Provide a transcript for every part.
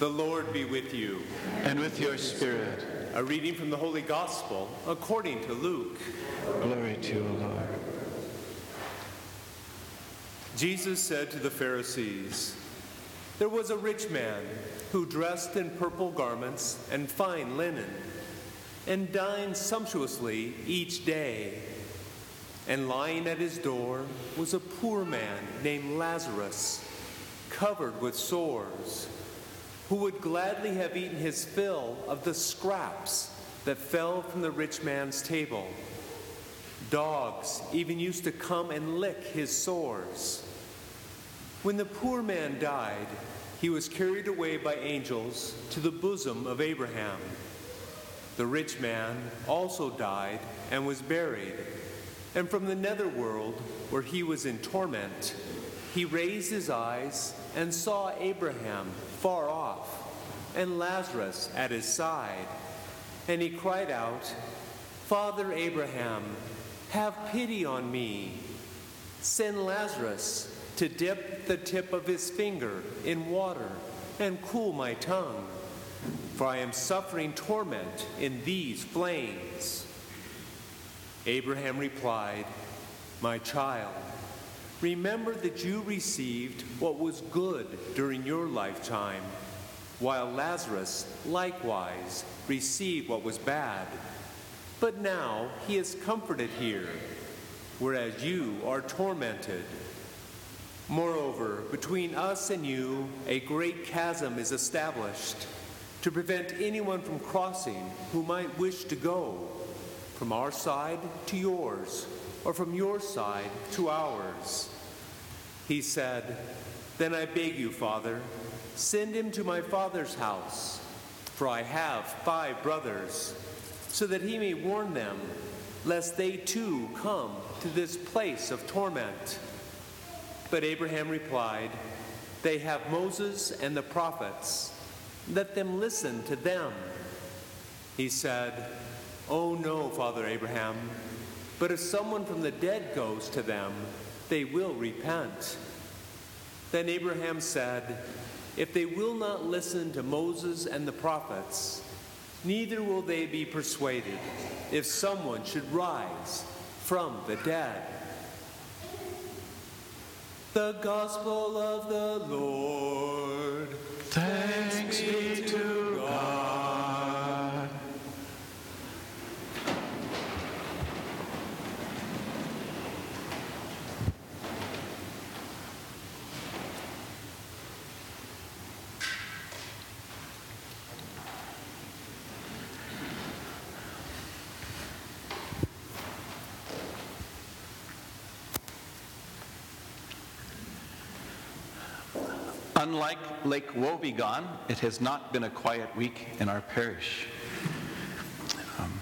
The Lord be with you. And with your spirit. A reading from the Holy Gospel according to Luke. Glory to you, Lord. Jesus said to the Pharisees, There was a rich man who dressed in purple garments and fine linen, and dined sumptuously each day. And lying at his door was a poor man named Lazarus, covered with sores, who would gladly have eaten his fill of the scraps that fell from the rich man's table. Dogs even used to come and lick his sores. When the poor man died, he was carried away by angels to the bosom of Abraham. The rich man also died and was buried. And from the netherworld, where he was in torment, he raised his eyes and saw Abraham far off and Lazarus at his side. And he cried out, Father Abraham, have pity on me. Send Lazarus to dip the tip of his finger in water and cool my tongue, for I am suffering torment in these flames. Abraham replied, My child, remember that you received what was good during your lifetime, while Lazarus likewise received what was bad. But now he is comforted here, whereas you are tormented. Moreover, between us and you, a great chasm is established to prevent anyone from crossing who might wish to go from our side to yours, or from your side to ours. He said, Then I beg you, Father, send him to my father's house, for I have five brothers, so that he may warn them, lest they too come to this place of torment. But Abraham replied, They have Moses and the prophets. Let them listen to them. He said, Oh no, Father Abraham, but if someone from the dead goes to them, they will repent. Then Abraham said, If they will not listen to Moses and the prophets, neither will they be persuaded if someone should rise from the dead. The Gospel of the Lord. Thanks be to God. Unlike Lake Wobegon, it has not been a quiet week in our parish. Um,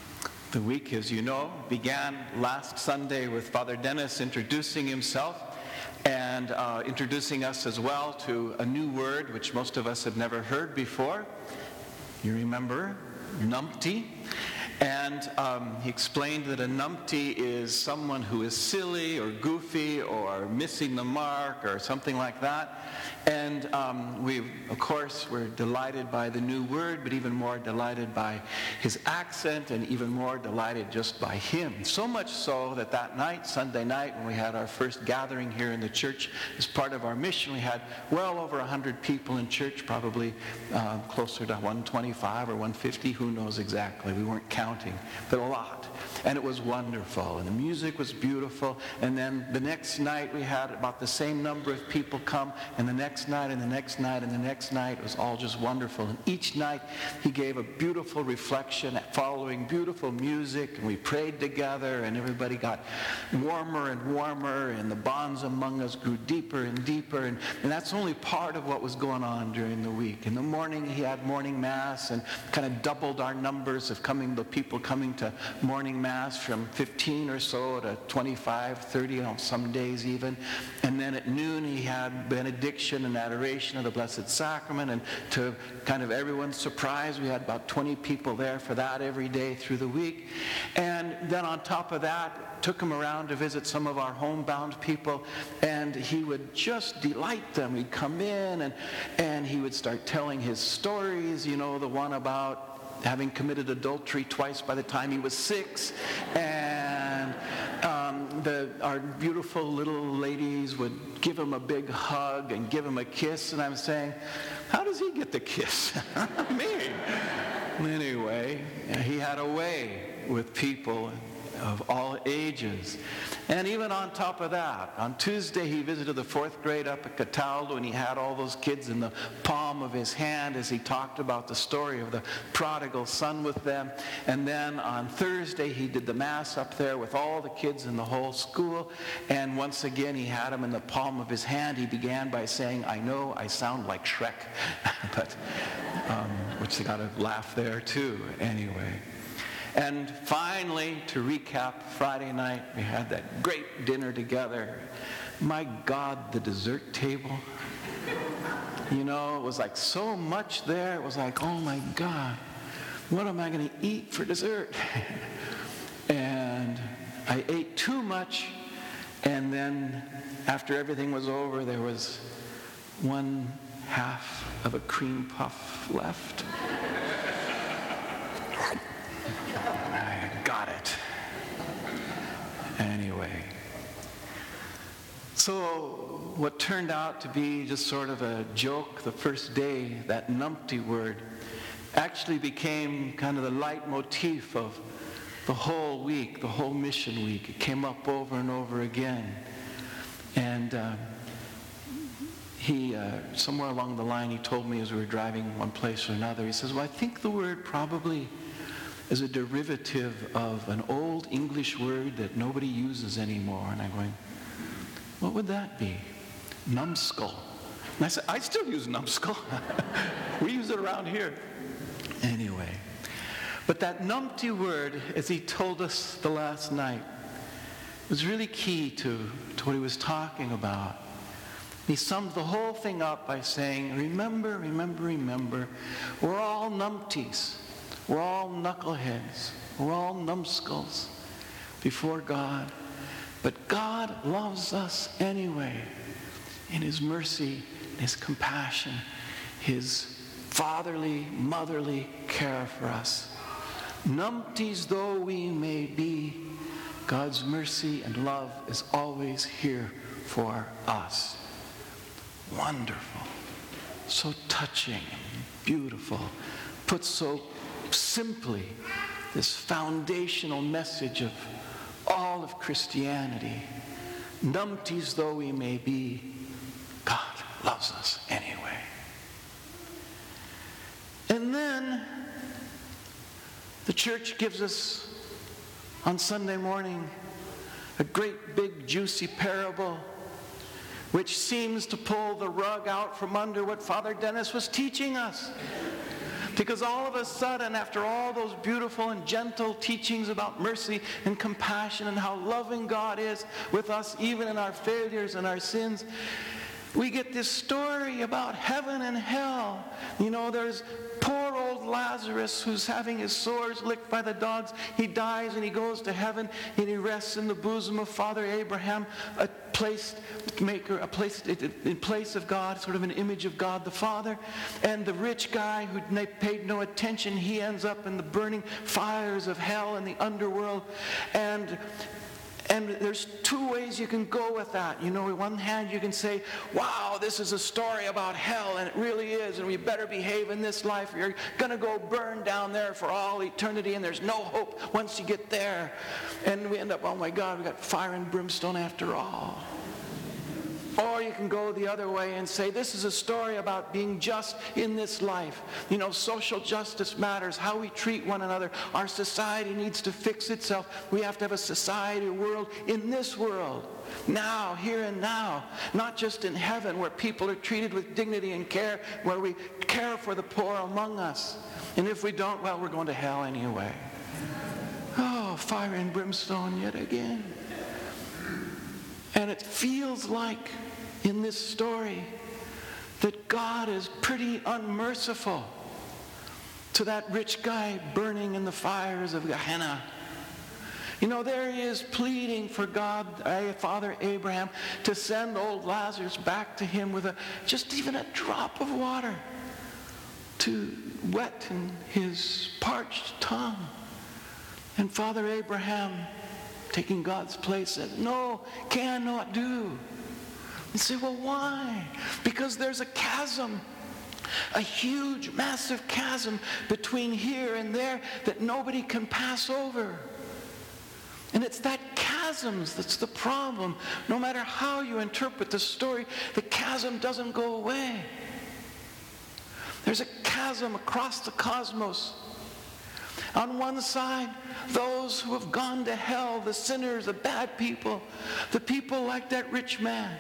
the week, as you know, began last Sunday with Father Dennis introducing himself and uh, introducing us as well to a new word which most of us had never heard before. You remember? Numpty. And um, he explained that a numpty is someone who is silly or goofy or missing the mark or something like that. And um, we, of course, were delighted by the new word, but even more delighted by his accent and even more delighted just by him. So much so that that night, Sunday night, when we had our first gathering here in the church as part of our mission, we had well over 100 people in church, probably uh, closer to 125 or 150, who knows exactly. We weren't counting, but a lot. And it was wonderful, and the music was beautiful. And then the next night, we had about the same number of people come, and the next night, and the next night, and the next night it was all just wonderful. And each night, he gave a beautiful reflection following beautiful music, and we prayed together, and everybody got warmer and warmer, and the bonds among us grew deeper and deeper. And, and that's only part of what was going on during the week. In the morning, he had morning mass and kind of doubled our numbers of coming, the people coming to morning mass Mass from 15 or so to 25, 30 on some days even. And then at noon he had benediction and adoration of the Blessed Sacrament. And to kind of everyone's surprise, we had about 20 people there for that every day through the week. And then on top of that, took him around to visit some of our homebound people, and he would just delight them. He'd come in and, and he would start telling his stories, you know, the one about having committed adultery twice by the time he was six. And um, the, our beautiful little ladies would give him a big hug and give him a kiss. And I'm saying, how does he get the kiss? Me. Anyway, he had a way with people of all ages. And even on top of that, on Tuesday he visited the fourth grade up at Cataldo and he had all those kids in the palm of his hand as he talked about the story of the prodigal son with them. And then on Thursday he did the mass up there with all the kids in the whole school. And once again he had them in the palm of his hand. He began by saying, I know I sound like Shrek, but, um, which they got a laugh there too anyway. And finally, to recap, Friday night, we had that great dinner together. My God, the dessert table. You know, it was like so much there. It was like, oh my God, what am I going to eat for dessert? and I ate too much. And then after everything was over, there was one half of a cream puff left. Got it. Anyway. So, what turned out to be just sort of a joke the first day, that numpty word, actually became kind of the leitmotif of the whole week, the whole mission week. It came up over and over again. And uh, he, uh, somewhere along the line, he told me as we were driving one place or another, he says, Well, I think the word probably is a derivative of an old English word that nobody uses anymore. And I'm going, what would that be? Numbskull. And I said, I still use numbskull. we use it around here. Anyway. But that numpty word, as he told us the last night, was really key to, to what he was talking about. He summed the whole thing up by saying, Remember, remember, remember, we're all numpties. We're all knuckleheads. We're all numbskulls before God. But God loves us anyway in His mercy, in His compassion, His fatherly, motherly care for us. Numpties though we may be, God's mercy and love is always here for us. Wonderful. So touching, beautiful. Put so simply this foundational message of all of Christianity. Numpties though we may be, God loves us anyway. And then the church gives us on Sunday morning a great big juicy parable which seems to pull the rug out from under what Father Dennis was teaching us. Because all of a sudden, after all those beautiful and gentle teachings about mercy and compassion and how loving God is with us, even in our failures and our sins, we get this story about heaven and hell. You know, there's poor Lazarus who's having his sores licked by the dogs. He dies and he goes to heaven and he rests in the bosom of Father Abraham, a place maker, a place in place of God, sort of an image of God the Father. And the rich guy who paid no attention, he ends up in the burning fires of hell in the underworld. And and there's two ways you can go with that. You know, on one hand, you can say, wow, this is a story about hell, and it really is, and we better behave in this life, or you're going to go burn down there for all eternity, and there's no hope once you get there. And we end up, oh my God, we got fire and brimstone after all. Or you can go the other way and say, this is a story about being just in this life. You know, social justice matters, how we treat one another. Our society needs to fix itself. We have to have a society, a world in this world. Now, here and now, not just in heaven where people are treated with dignity and care, where we care for the poor among us. And if we don't, well, we're going to hell anyway. Oh, fire and brimstone yet again. And it feels like in this story that God is pretty unmerciful to that rich guy burning in the fires of Gehenna. You know, there he is pleading for God, uh, Father Abraham, to send old Lazarus back to him with a, just even a drop of water to weten his parched tongue. And Father Abraham, taking God's place, said, No, cannot do. You say, Well, why? Because there's a chasm a huge, massive chasm between here and there that nobody can pass over. And it's that chasms that's the problem. No matter how you interpret the story, the chasm doesn't go away. There's a chasm across the cosmos. On one side, those who have gone to hell, the sinners, the bad people, the people like that rich man.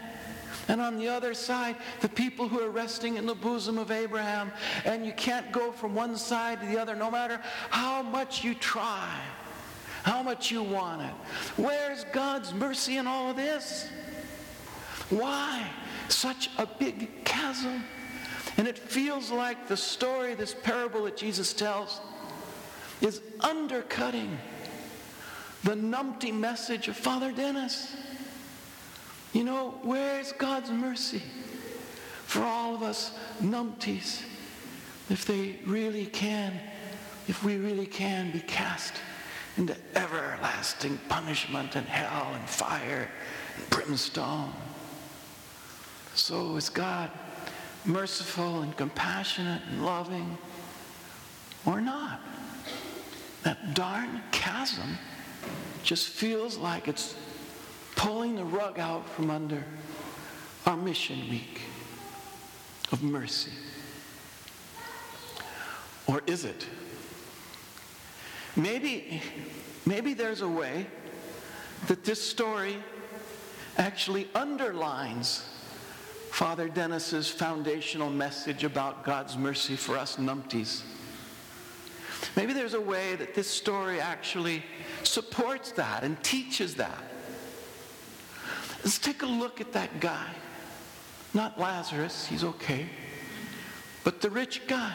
And on the other side, the people who are resting in the bosom of Abraham. And you can't go from one side to the other no matter how much you try, how much you want it. Where's God's mercy in all of this? Why such a big chasm? And it feels like the story, this parable that Jesus tells, is undercutting the numpty message of Father Dennis. You know, where's God's mercy for all of us numpties if they really can, if we really can be cast into everlasting punishment and hell and fire and brimstone? So is God merciful and compassionate and loving or not? That darn chasm just feels like it's pulling the rug out from under our mission week of mercy. Or is it? Maybe, maybe there's a way that this story actually underlines Father Dennis's foundational message about God's mercy for us numpties. Maybe there's a way that this story actually supports that and teaches that. Let's take a look at that guy. Not Lazarus, he's okay. But the rich guy.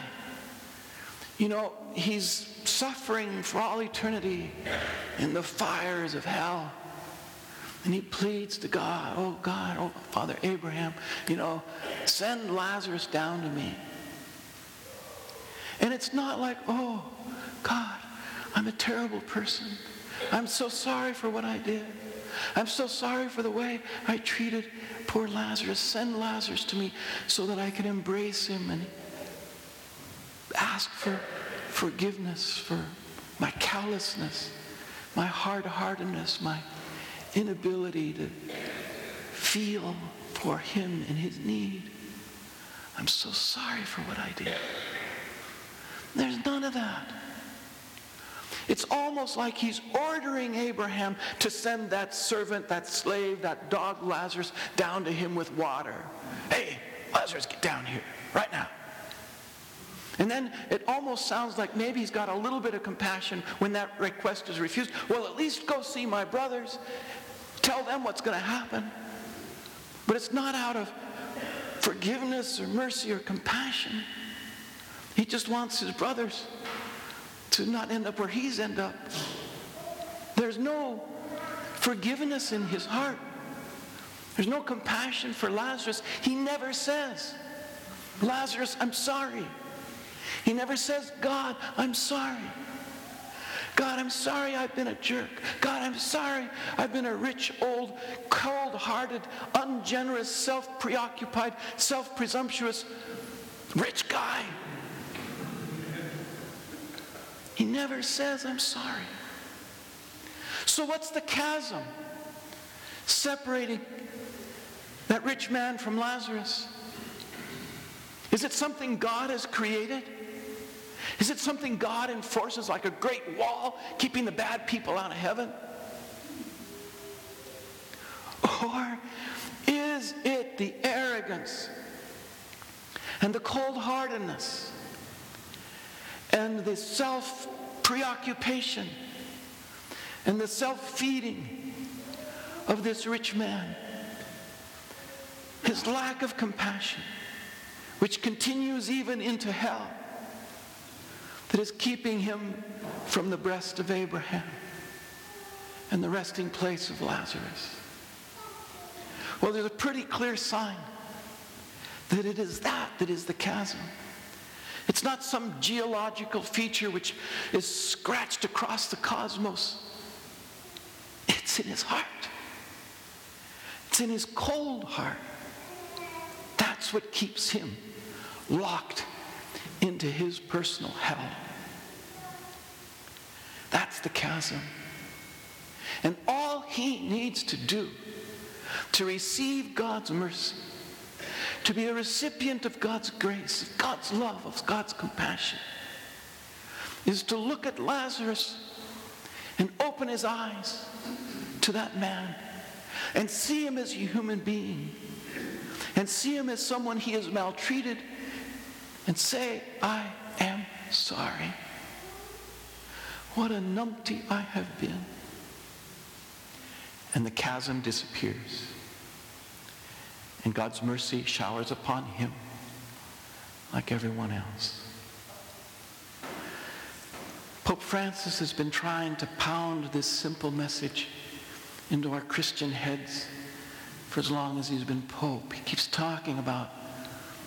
You know, he's suffering for all eternity in the fires of hell. And he pleads to God, oh God, oh Father Abraham, you know, send Lazarus down to me. And it's not like, oh, God, I'm a terrible person. I'm so sorry for what I did. I'm so sorry for the way I treated poor Lazarus. Send Lazarus to me so that I can embrace him and ask for forgiveness for my callousness, my hard-heartedness, my inability to feel for him in his need. I'm so sorry for what I did. There's none of that. It's almost like he's ordering Abraham to send that servant, that slave, that dog Lazarus down to him with water. Hey, Lazarus, get down here right now. And then it almost sounds like maybe he's got a little bit of compassion when that request is refused. Well, at least go see my brothers. Tell them what's going to happen. But it's not out of forgiveness or mercy or compassion. He just wants his brothers to not end up where he's end up. There's no forgiveness in his heart. There's no compassion for Lazarus. He never says, Lazarus, I'm sorry. He never says, God, I'm sorry. God, I'm sorry I've been a jerk. God, I'm sorry I've been a rich, old, cold hearted, ungenerous, self preoccupied, self presumptuous rich guy. He never says, I'm sorry. So, what's the chasm separating that rich man from Lazarus? Is it something God has created? Is it something God enforces like a great wall keeping the bad people out of heaven? Or is it the arrogance and the cold heartedness and the self preoccupation and the self feeding of this rich man, his lack of compassion, which continues even into hell, that is keeping him from the breast of Abraham and the resting place of Lazarus. Well, there's a pretty clear sign that it is that that is the chasm. It's not some geological feature which is scratched across the cosmos. It's in his heart. It's in his cold heart. That's what keeps him locked into his personal hell. That's the chasm. And all he needs to do to receive God's mercy, to be a recipient of God's grace, of God's love, of God's compassion, is to look at Lazarus and open his eyes to that man and see him as a human being and see him as someone he has maltreated and say, I am sorry. What a numpty I have been. And the chasm disappears. And God's mercy showers upon him like everyone else. Pope Francis has been trying to pound this simple message into our Christian heads for as long as he's been Pope. He keeps talking about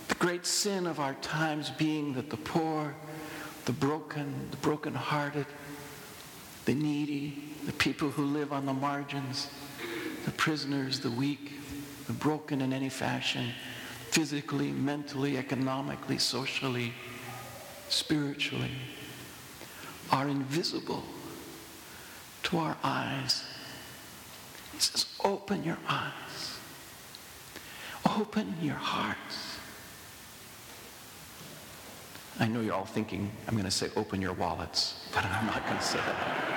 the great sin of our times being that the poor, the broken, the brokenhearted, the needy, the people who live on the margins, the prisoners, the weak, broken in any fashion, physically, mentally, economically, socially, spiritually, are invisible to our eyes. He says, open your eyes. Open your hearts. I know you're all thinking I'm going to say open your wallets, but I'm not going to say that.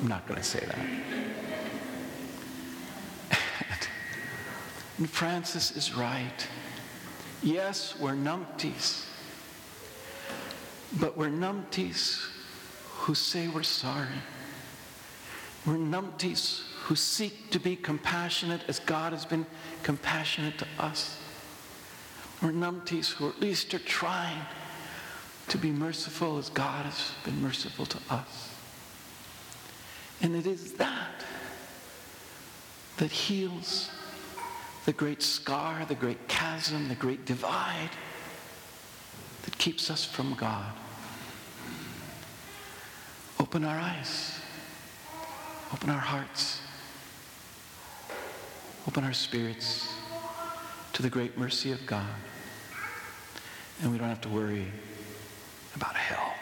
I'm not going to say that. And Francis is right. Yes, we're numpties, but we're numpties who say we're sorry. We're numpties who seek to be compassionate as God has been compassionate to us. We're numpties who at least are trying to be merciful as God has been merciful to us. And it is that that heals the great scar, the great chasm, the great divide that keeps us from God. Open our eyes. Open our hearts. Open our spirits to the great mercy of God and we don't have to worry about hell.